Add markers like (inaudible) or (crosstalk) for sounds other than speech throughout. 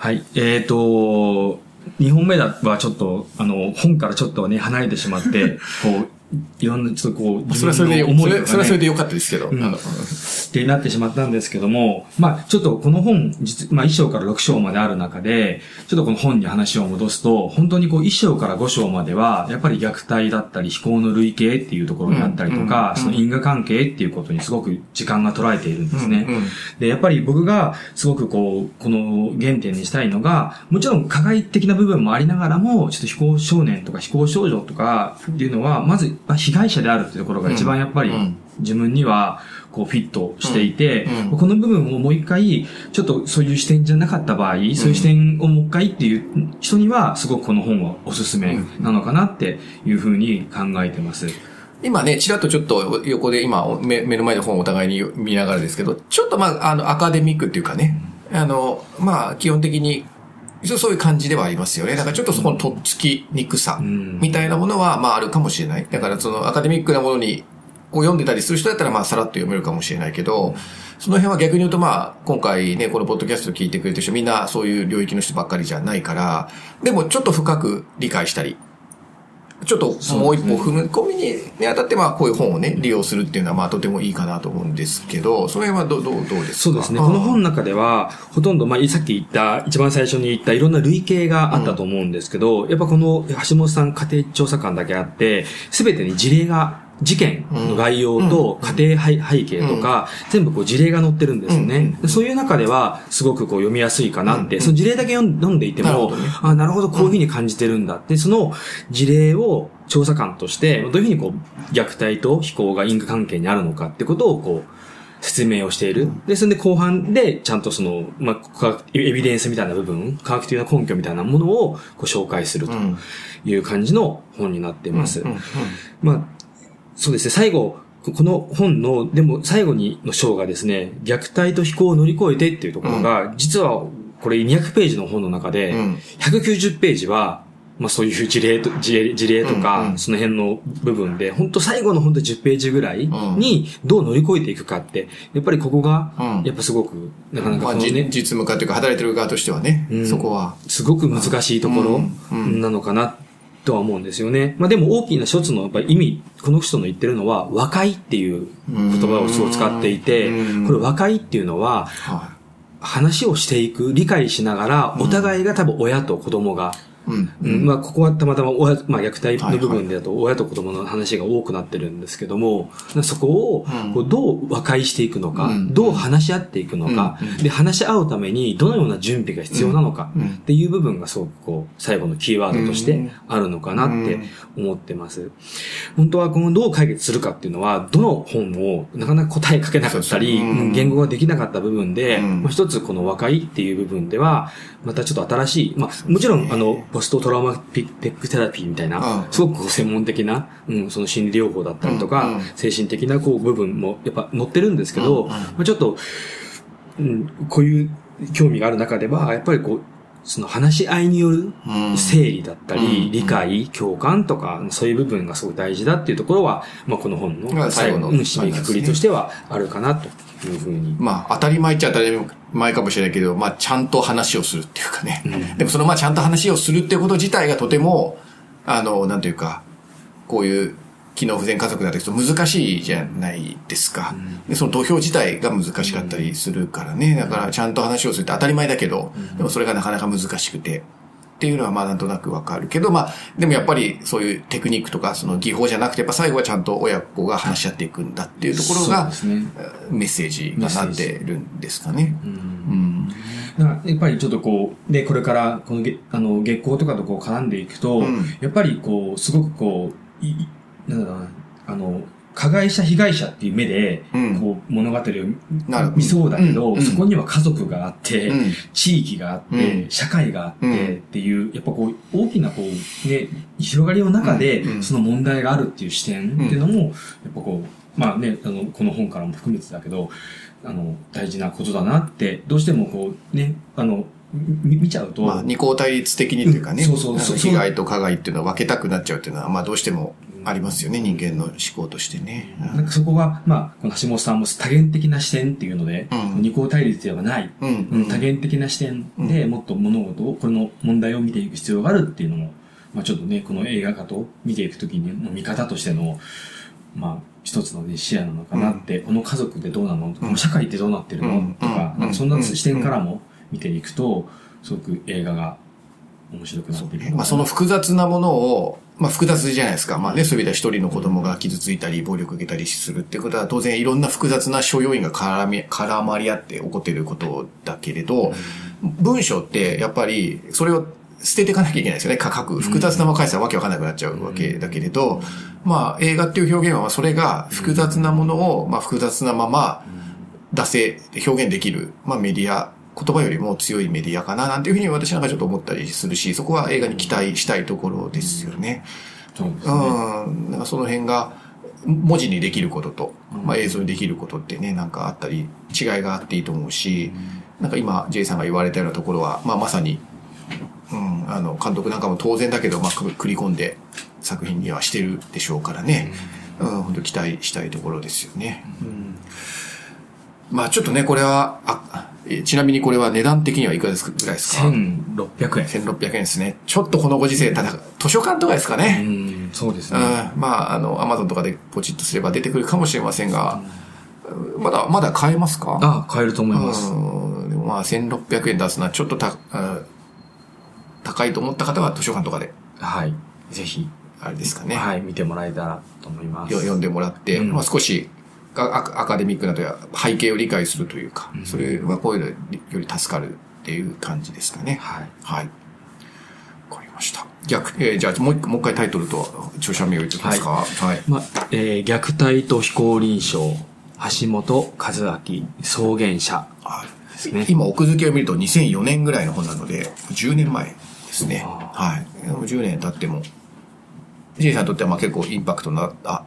はい。えっ、と、2本目だはちょっと、あの、本からちょっとね、離れてしまって、(laughs) こう、いろんな、ちょっとこう、それはそれで、思いね。それはそれでよかったですけど、ん。あの、ってなってしまったんですけども、まあちょっとこの本、実、まあ1章から6章まである中で、ちょっとこの本に話を戻すと、本当にこう1章から5章までは、やっぱり虐待だったり、非行の類型っていうところにあったりとか、うんその因果関係っていうことにすごく時間が捉えているんですね。うんうん。で、やっぱり僕がすごくこう、この原点にしたいのが、もちろん加害的な部分もありながらも、ちょっと非行少年とか非行少女とかっていうのは、まずまあ被害者であるっていうところが一番やっぱりうん。自分にはこうフィットしていて、この部分をもう一回、ちょっとそういう視点じゃなかった場合、そういう視点をもう一回っていう人には、すごくこの本はおすすめなのかなっていうふうに考えてます。今ね、ちらっとちょっと横で今目目の前で本をお互いに見ながらですけど、ちょっとまあ、あの、アカデミックっていうかね、あの、まあ、基本的に、そういう感じではありますよね。だからちょっとそこのとっつきにくさんみたいなものは、まああるかもしれない。だからそのアカデミックなものに、こう読んでたりする人だったらまあさらっと読めるかもしれないけど、その辺は逆に言うとまあ、今回ね、このポッドキャスト聞いてくれてる人みんなそういう領域の人ばっかりじゃないから、でもちょっと深く理解したり、ちょっともう一歩踏み込みににあたって、まあ、こういう本をね、利用するっていうのは、まあ、とてもいいかなと思うんですけど、その辺はどう、どう、どうですか？そうですね。この本の中では、ほとんど、まあ、さっき言った、一番最初に言ったいろんな類型があったと思うんですけど、やっぱこの橋本さん家庭調査官だけあって、すべてに事例が、事件の概要と家庭背背景とか、全部こう事例が載ってるんですよね。そういう中では、すごくこう読みやすいかなって、その事例だけ読んでいてもなるほどね、あ、なるほど、こういうふうに感じてるんだって、その事例を調査官として、どういうふうにこう、虐待と非行が因果関係にあるのかってことをこう、説明をしている。で、それで後半で、ちゃんとその、まあ、科学エビデンスみたいな部分、科学的な根拠みたいなものをこう紹介するとうん。いう感じの本になっています。まあ、そうですね、最後、ここの本の、でも最後にの章がですね、虐待と非行を乗り越えてっていうところが、実はこれ200ページの本の中で、うん。190ページは、まあそういう事例と、(laughs) 事例事例とか、うんうん。その辺の部分で、本当最後の本当10ページぐらいにどう乗り越えていくかって、やっぱりここがうん、やっぱすごく、なかなかこのね、実務家というか、働いてる側としてはね、うん。そこは。すごく難しいところうん。うん。なのかなとは思うんですよね。まあでも大きな一つのやっぱり意味、この人の言ってるのは、和解っていう言葉をすごい使っていてうん、これ和解っていうのは、は話をしていく、理解しながら、お互いが多分親と子供が、い。うん。うん。まあ、ここはたまたま親、まあ、虐待の部分でだと、親と子供の話が多くなってるんですけども、そこをどう和解していくのか、うん。どう話し合っていくのか、うん。で、話し合うためにどのような準備が必要なのか、うんっていう部分がすごくこう、最後のキーワードとしてあるのかなって思ってます。本当はこのどう解決するかっていうのは、どの本もなかなか答えかけなかったり、言語ができなかった部分で、うん。まあ、一つこの和解っていう部分では、またちょっと新しい、まあ、もちろん、あの、ポストトラウマピペックテラピーみたいな、うん。すごく専門的な、うん、その心理療法だったりとか、うん。うん。精神的なこう部分もやっぱ載ってるんですけど、うん。うん。まあ、ちょっと、うん、こういう興味がある中では、やっぱりこう、その話し合いによるうん整理だったり、うん理解、共感とか、そういう部分がすごく大事だっていうところは、まあ、この本まのあ最後のうん締めくくりとしてはあるかなというふうに。まあ、当たり前っちゃ当たり前かもしれないけど、まあ、ちゃんと話をするっていうかね。でもその、まあ、ちゃんと話をするっていうこと自体がとても、あの、なんていうか、こういう、機能不全家族だと難しいじゃないですか。で、その投票自体が難しかったりするからね。だから、ちゃんと話をするって当たり前だけど、でもそれがなかなか難しくて。っていうのはまあなんとなくわかるけど、まあ、でもやっぱりそういうテクニックとか、その技法じゃなくて、やっぱ最後はちゃんと親子が話し合っていくんだっていうところが、ねメッセージがなってるんですかね。やっぱりちょっとこう、で、これから、このげ、あの、月光とかとこう絡んでいくと、うんやっぱりこう、すごくこう、いいなんだろうな、あの、加害者、被害者っていう目で、うん。こう、物語を見そうだけど、そこには家族があって、うん。地域があって、うん。社会があって、うん。っていう、やっぱこう、大きなこう、ね、広がりの中でその問題があるっていう視点っていうのも、やっぱこう、まあね、あの、この本からも含めてだけど、あの、大事なことだなって、どうしてもこう、ね、あの、み見ちゃうと、まあ、二項対立的にというかね、うん。そうそうそう。被害と加害っていうのを分けたくなっちゃうっていうのは、まあ、どうしてもありますよね、人間の思考としてね。なんかそこが、まあ、この橋本さんも多元的な視点っていうので、うん。二項対立ではない、うん。うん。多元的な視点でもっと物事を、この問題を見ていく必要があるっていうのも、まあちょっとね、この映画化と見ていくときにの見方としての、まあ、一つのね、視野なのかなって、この家族でどうなの、この社会ってどうなってるの、うんとか、うん。なんかそんな視点からも見ていくと、すごく映画が面白くなって。まあ、その複雑なものを、まあ、複雑じゃないですか。まあね、そういう意味では一人の子供が傷ついたり、暴力を受けたりするってことは、当然いろんな複雑な諸要因が絡み、絡まり合って起こっていることだけれど、文章ってやっぱり、それを捨てていかなきゃいけないですよね。書く。複雑なまま書いてたらわけわかんなくなっちゃうわけだけれど、まあ、映画っていう表現は、それが複雑なものを、まあ、複雑なまま出せ、表現できる、まあ、メディア、言葉よりも強いメディアかな、なんていうふうに私なんかちょっと思ったりするし、そこは映画に期待したいところですよね。そうですね。うん。なんかその辺が、文字にできることと、まあ映像にできることってね、なんかあったり、違いがあっていいと思うし、なんか今、J さんが言われたようなところは、まあまさに、うん、あの、監督なんかも当然だけど、まあ、く繰り込んで作品にはしてるでしょうからね。うん、本当期待したいところですよね。まあちょっとね、これは、あ、えちなみにこれは値段的にはいくらですか？ぐらいですか1600円。1600円ですね。ちょっとこのご時世、ただ、図書館とかですかうね。ん、そうですうん、ね。まあ、あの、アマゾンとかでポチッとすれば出てくるかもしれませんが、まだ、まだ買えますか？あ、買えると思います。うんでもまあ、1600円出すのはちょっとた、うん高いと思った方は図書館とかで、はい。ぜひ、あれですかね。はい、見てもらえたらと思います。よ読んでもらって、うんまあ少しがアアカデミックなとや背景を理解するというか、それはこういうのより助かるっていう感じですかね。はい。はい。わかりました。じゃあ、えーじゃあもう一回タイトルと著者名を言っておきますか？はい。ま、えー虐待と非公認症、橋本和明、草原者。はいすね今、奥付けを見ると2004年ぐらいの本なので、10年前ですね。あはい。10年経っても、J さんにとってはまあ結構インパクトのあ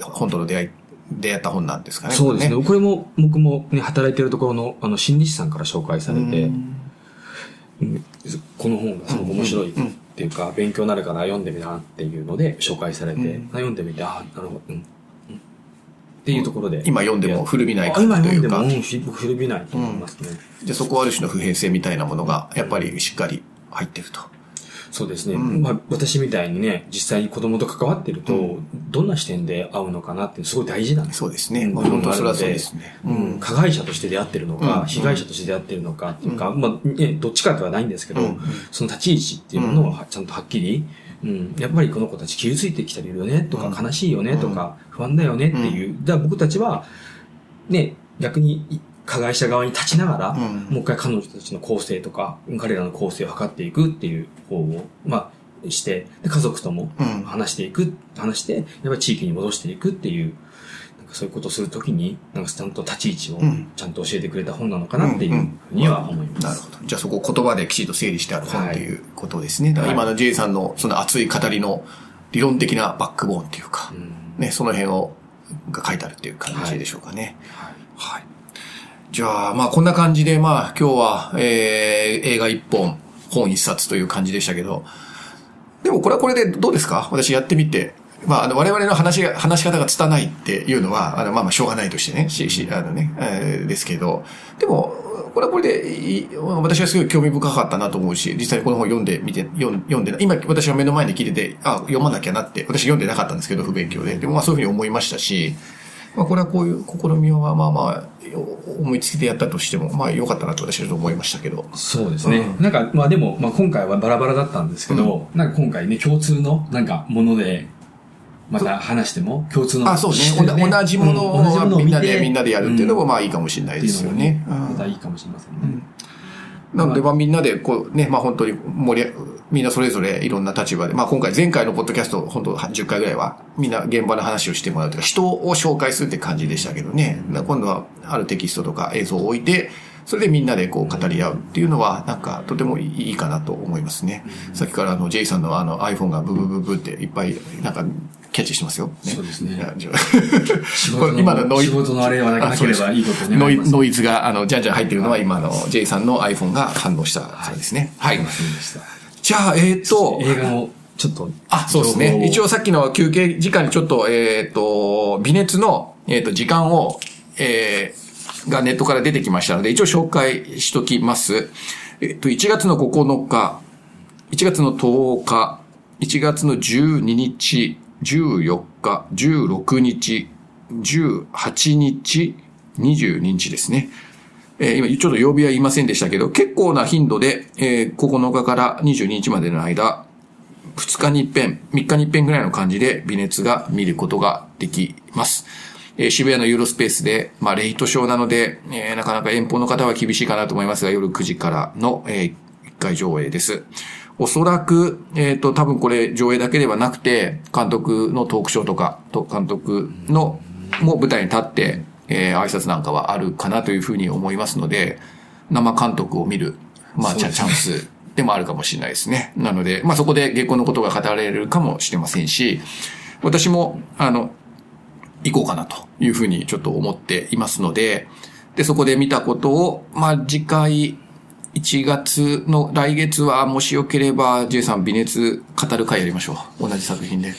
本との出会い、出会った本なんですかね。そうですね。ここれも、僕もね、働いてるところの、あの、心理師さんから紹介されて、うんこの本がすごく面白いっていうか、勉強になるから読んでみなっていうので紹介されて、うん読んでみて、あ、なるほど、うん。うんっていうところで。今読んでも古びない感あ今じというか読んでも、古びないと思いますね。で、そこはある種の普遍性みたいなものが、やっぱりしっかり入ってると。そうですね。うん。まあ、私みたいにね、実際に子供と関わってると、どんな視点で会うのかなってすごい大事なんです。そうですね。うん。まあ本当それはそうですね。うん、加害者として出会ってるのか、うん。被害者として出会ってるのかっていうか、まあ、ね、どっちかではないんですけど、うん。その立ち位置っていうものをはちゃんとはっきり、うん、やっぱりこの子たち傷ついてきてるよねとか、うん。悲しいよねとか、不安だよねっていう、だから僕たちは、ね、逆にい加害者側に立ちながら、うんもう一回彼女たちの構成とか、彼らの構成を図っていくっていう方を、まあ、して、で家族ともうん話していく、話して、やっぱり地域に戻していくっていう、なんかそういうことをするときに、なんかちゃんと立ち位置をうんちゃんと教えてくれた本なのかなっていうふうには思います。なるほど。じゃあそこを言葉できちんと整理してある本っていうことですね。だから今の J さんのその熱い語りの理論的なバックボーンっていうか、うんね、その辺を、が書いてあるっていう感じでしょうかね。はい。じゃあ、まあこんな感じで、まあ今日は、えー、映画一本、本一冊という感じでしたけど、でもこれはこれでどうですか？私やってみて。まあ、あの、我々の話が、話し方が拙ないっていうのは、あの、まあまあ、しょうがないとしてね、し、し、あのね、えーですけど、でも、これはこれで、私はすごい興味深かったなと思うし、実際にこの本読んでみて、読ん読んで、今私は目の前に聞いてて、あ、読まなきゃなって、私読んでなかったんですけど、不勉強で。でもまあそういうふうに思いましたし、まあこれはこういう試みはまあまあ、思いつきでやったとしても、まあ良かったなと私は思いましたけど。そうですね。うんなんか、まあでも、まあ今回はバラバラだったんですけど、なんか今回ね、共通の、なんか、もので、また話しても、共通の。あ、そうでおな同じものうん同じものをみんなで、みんなでやるっていうのもまあいいかもしれないですよね。またうんいいかもしれませんね。なので、まあみんなで、こうね、まあ本当に盛り、みんなそれぞれいろんな立場で、まあ今回前回のポッドキャスト、本当10回ぐらいは、みんな現場の話をしてもらうとか、人を紹介するって感じでしたけどね。今度はあるテキストとか映像を置いて、それでみんなでこう語り合うっていうのは、なんかとてもいいかなと思いますね。さっきからあの、J さんのあの iPhone がブブブブっていっぱい、なんか、キャッチしてますよ。そうですね (laughs) 今のノイ仕事のあれはなければいいことにノイ。ノイズが、あの、じゃんじゃん入ってるのは今の J さんの iPhone が反応したそうですね。はい。すい。じゃあ、えっ、と、映画のちょっと。あ、そうですね。一応さっきの休憩時間にちょっと、えっ、と、微熱の、えっ、と、時間を、えー、がネットから出てきましたので、一応紹介しときます。えっ、と、1月の9日、1月の10日、1月の12日、14日、16日、18日、22日ですね。えー今ちょっと曜日は言いませんでしたけど、結構な頻度で、えー9日から22日までの間、2日に一遍、3日に一遍ぐらいの感じで微熱が見ることができます。えー渋谷のユーロスペースで、まあ、レイトショーなので、えーなかなか遠方の方は厳しいかなと思いますが、夜9時からの、え1回上映です。おそらく、えっ、と、多分これ上映だけではなくて、監督のトークショーとか、と監督の、も舞台に立って、えー挨拶なんかはあるかなというふうに思いますので、生監督を見る、まあ、チャンスでもあるかもしれないですね。なので、まあそこで結婚のことが語られるかもしれませんし、私も、あの、行こうかなというふうにちょっと思っていますので、で、そこで見たことを、まあ次回、1月の来月はもしよければ J さん微熱語る会やりましょう。同じ作品で。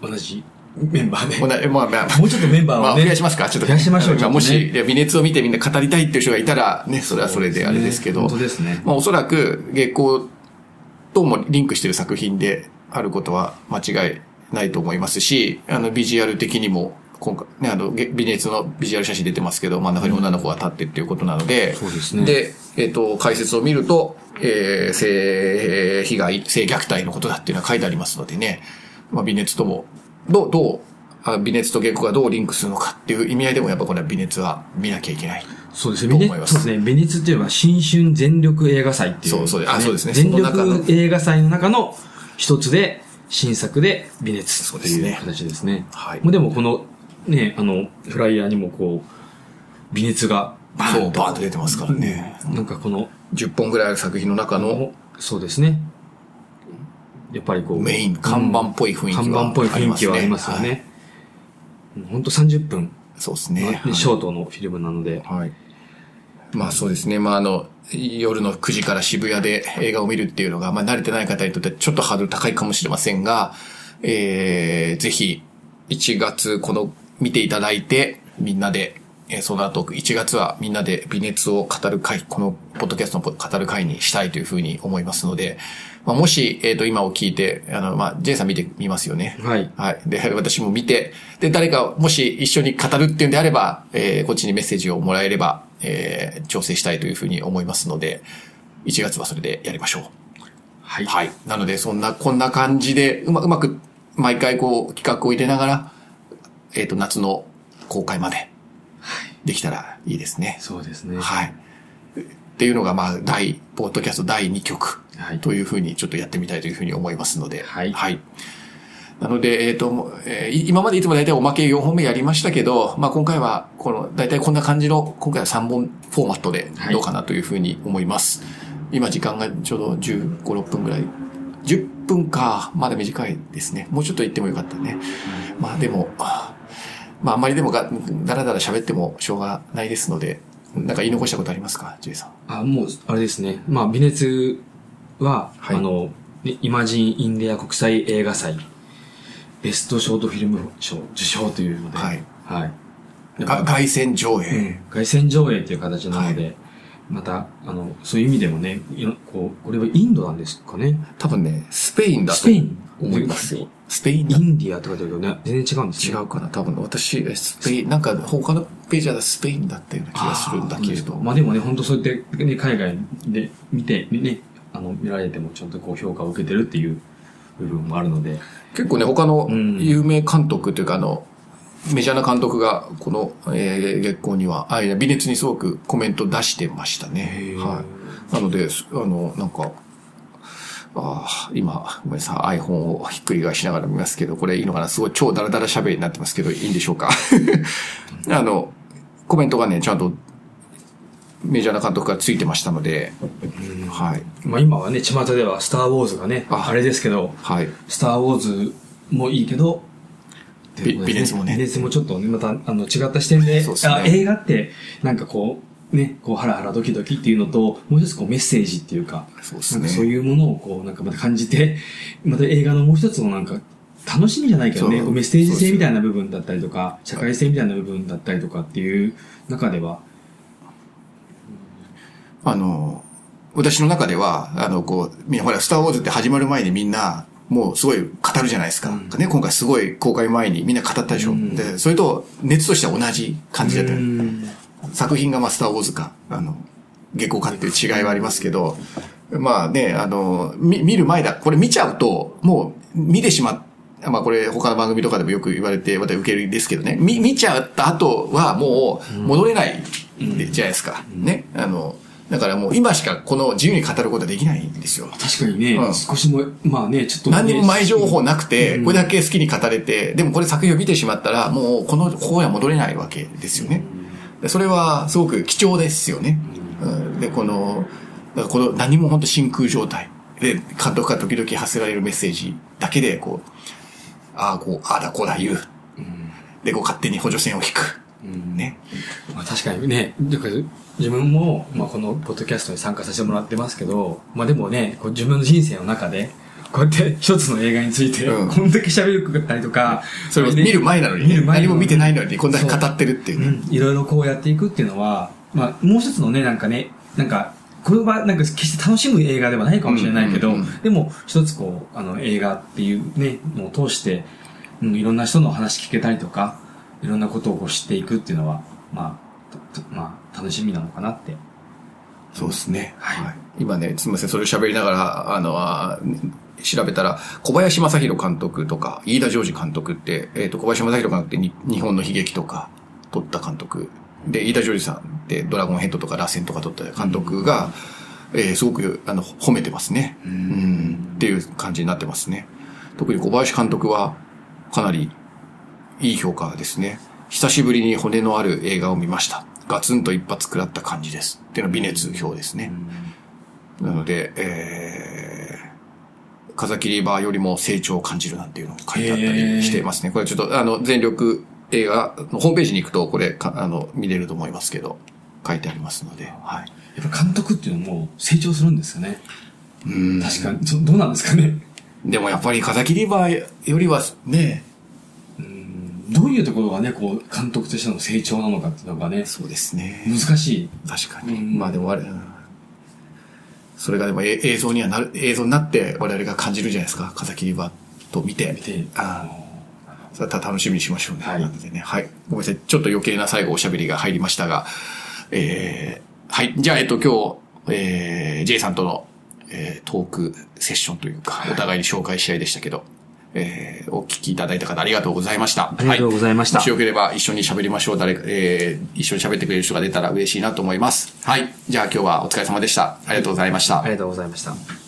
同じメンバーで。まあまあ、もうちょっとメンバーをねまあ増やしますかちょっと。増やしましょうまあもし、微熱を見てみんな語りたいっていう人がいたら、ね、それはそれであれですけど。本当ですね。まあおそらく月光ともリンクしている作品であることは間違いないと思いますし、あのビジュアル的にも、今回ね、あの、げ微熱のビジュアル写真出てますけど、真ん中に女の子が立ってっていうことなので、そうですねで、えっ、と、解説を見ると、えー、性被害、性虐待のことだっていうのは書いてありますのでね、まあ微熱とも、どう、どう、あ微熱と月光がどうリンクするのかっていう意味合いでもやっぱこれは微熱は見なきゃいけない。そうですね。ベネと思いますそうですね。ベネツっていうのは新春全力映画祭っていう、そうそうあそうですね全力映画祭の中の一つで、新作で微熱とそうですねいう形ですね。はいもうでもこの、ね、あの、フライヤーにもこう、微熱がバーンと。バーンと出てますからね。なんかこの、10本ぐらいある作品の中のそうですね。やっぱりこう。メイン、看板っぽい雰囲気はありますね。看板っぽい雰囲気はありますよはいね。本当30分、そうですね。でショートのフィルムなので。はい。まあそうですね。まああの、夜の9時から渋谷で映画を見るっていうのが、まあ慣れてない方にとってちょっとハードル高いかもしれませんが、えー、ぜひ、1月この見ていただいて、みんなで、えーその後、1月はみんなで微熱を語る会、このポッドキャストの語る会にしたいというふうに思いますので、まあ、もし、えっ、と、今を聞いて、あの、まあ、J さん見てみますよね。はい。はい。で、私も見て、で、誰かもし一緒に語るっていうんであれば、えーこっちにメッセージをもらえれば、えー調整したいというふうに思いますので、1月はそれでやりましょう。はい。はい。なので、そんな、こんな感じで、うまうまく、毎回こう、企画を入れながら、えっ、と、夏の公開まで、できたらいいですね。そうですね。はい。っていうのが、まあ、第、ポッドキャスト第2曲はいというふうにちょっとやってみたいというふうに思いますので。はいなので、えっ、と、もうえーい今までいつも大体おまけ4本目やりましたけど、まあ今回は、この、大体こんな感じの、今回は3本フォーマットではいどうかなというふうに思います。今時間がちょうど15、6分ぐらい。10分か、まだ短いですね。もうちょっと言ってもよかったね。まあでも、あまああんまりでもが、だらだら喋ってもしょうがないですので、なんか言い残したことありますか、ジェイさん。あ、もう、あれですね。まあ、微熱は、はいあの、ねイマジン・インディア国際映画祭、ベストショートフィルム賞受賞というので、はい。はい。が凱旋上映。うん凱旋上映っていう形なので、また、あの、そういう意味でもね、こう、これはインドなんですかね。多分ね、スペインだとスペイン思いますよ。スペインだインディアとかだけどね、全然違うんですね。違うかな多分私、えスペイン、なんか他のページはスペインだったような気がするんだけれど。まあでもね、本当そうやって、ね、海外で見て、ね、あの、見られてもちゃんとこう評価を受けてるっていう部分もあるので、結構ね、他のうん有名監督というか、あの、メジャーな監督が、この、えー月光には、あ、いや、微熱にすごくコメント出してましたねはい。なので、すあの、なんか、ああ、今、ごめんなさい、iPhone をひっくり返しながら見ますけど、これいいのかな？すごい超ダラダラ喋りになってますけど、いいんでしょうか？(laughs) あの、コメントがね、ちゃんと、メジャーな監督がついてましたので、はい。まあ今はね、巷ではスターウォーズがね、ああれですけど、はい。スターウォーズもいいけど、び微熱もね。微熱もちょっとね、また、あの、違った視点で、そうですね。あ映画って、なんかこう、ね、こう、ハラハラドキドキっていうのと、もう一つこうメッセージっていうか、そうですねそういうものをこう、なんかまた感じて、また映画のもう一つのなんか、楽しみじゃないけどね、こうメッセージ性みたいな部分だったりとか、社会性みたいな部分だったりとかっていう中では、あの、私の中では、あの、こう、みんなほら、スターウォーズって始まる前にみんな、もうすごい語るじゃないですか。ね、今回すごい公開前にみんな語ったでしょ。うんで、それと熱としては同じ感じだったよ。うん作品がまあ、スターウォーズか、あの、下校かっていう違いはありますけど、まあね、あの、み見る前だ。これ見ちゃうと、もう見てしまっまあこれ他の番組とかでもよく言われて、また受けるんですけどね。見、見ちゃった後はもう戻れないでじゃないですか。ね。あの、だからもう今しかこの自由に語ることはできないんですよ。確かにね、うん少しも、まあね、ちょっと、ね。何にも前情報なくて、うんこれだけ好きに語れて、でもこれ作品を見てしまったら、もうこの方には戻れないわけですよね。でそれはすごく貴重ですよね。うんで、この、だからこの何も本当真空状態で、監督が時々発せられるメッセージだけで、こう、ああ、こう、ああだこうだ言う。で、こう勝手に補助線を引く。うんね。まあ、確かにね、自分も、まあ、このポッドキャストに参加させてもらってますけど、まあでもね、自分の人生の中で、こうやって一つの映画について、うんこんだけ喋るったりとか、それを見る前なのにね、見る前何も見てないのにこんなに語ってるっていうね。うん、いろいろこうやっていくっていうのは、まあ、もう一つのね、なんかね、なんか、これはなんか決して楽しむ映画ではないかもしれないけど、うんうんうんでも一つこう、あの映画っていうね、のを通して、うん、いろんな人の話聞けたりとか、いろんなことをこう知っていくっていうのは、まあ、まあ、楽しみなのかなって。そうですね。はいはい。今ね、すみません、それを喋りながら、あの、あ調べたら、小林正宏監督とか、飯田ジョージ監督って、えっ、と、小林正宏監督ってに日本の悲劇とか撮った監督。で、飯田ジョージさんってドラゴンヘッドとか螺旋とか撮った監督が、えーすごく、あの、褒めてますね。うん。っていう感じになってますね。特に小林監督は、かなりいい評価ですね。久しぶりに骨のある映画を見ました。ガツンと一発食らった感じです。っていうのは微熱表ですね。なので、えー、風切り場よりも成長を感じるなんていうのを書いてあったりしてますね。これちょっと、あの、全力映画のホームページに行くと、これか、あの、見れると思いますけど、書いてありますので、はい。やっぱ監督っていうのも成長するんですよね。うん確かに。そどうなんですかね。でもやっぱり風切り場よりはね、うんどういうところがね、こう、監督としての成長なのかっていうのがね、そうですね。難しい。確かに。うんまあでもあれ、うんそれがでもえ映像にはなる、映像になって我々が感じるじゃないですか。風切り場と見て。見て、ああそれは楽しみにしましょうね。はいなのでね。はい。ごめんなさい。ちょっと余計な最後おしゃべりが入りましたが、えー、はい。じゃあ、えっと、今日、えー、J さんとの、えー、トークセッションというか、お互いに紹介し合いでしたけど、えー、お聞きいただいた方ありがとうございました。ありがとうございましたもしよければ一緒に喋りましょう。誰か、えー、一緒に喋ってくれる人が出たら嬉しいなと思います。はい。じゃあ今日はお疲れ様でした。ありがとうございましたあ。りがとうございました。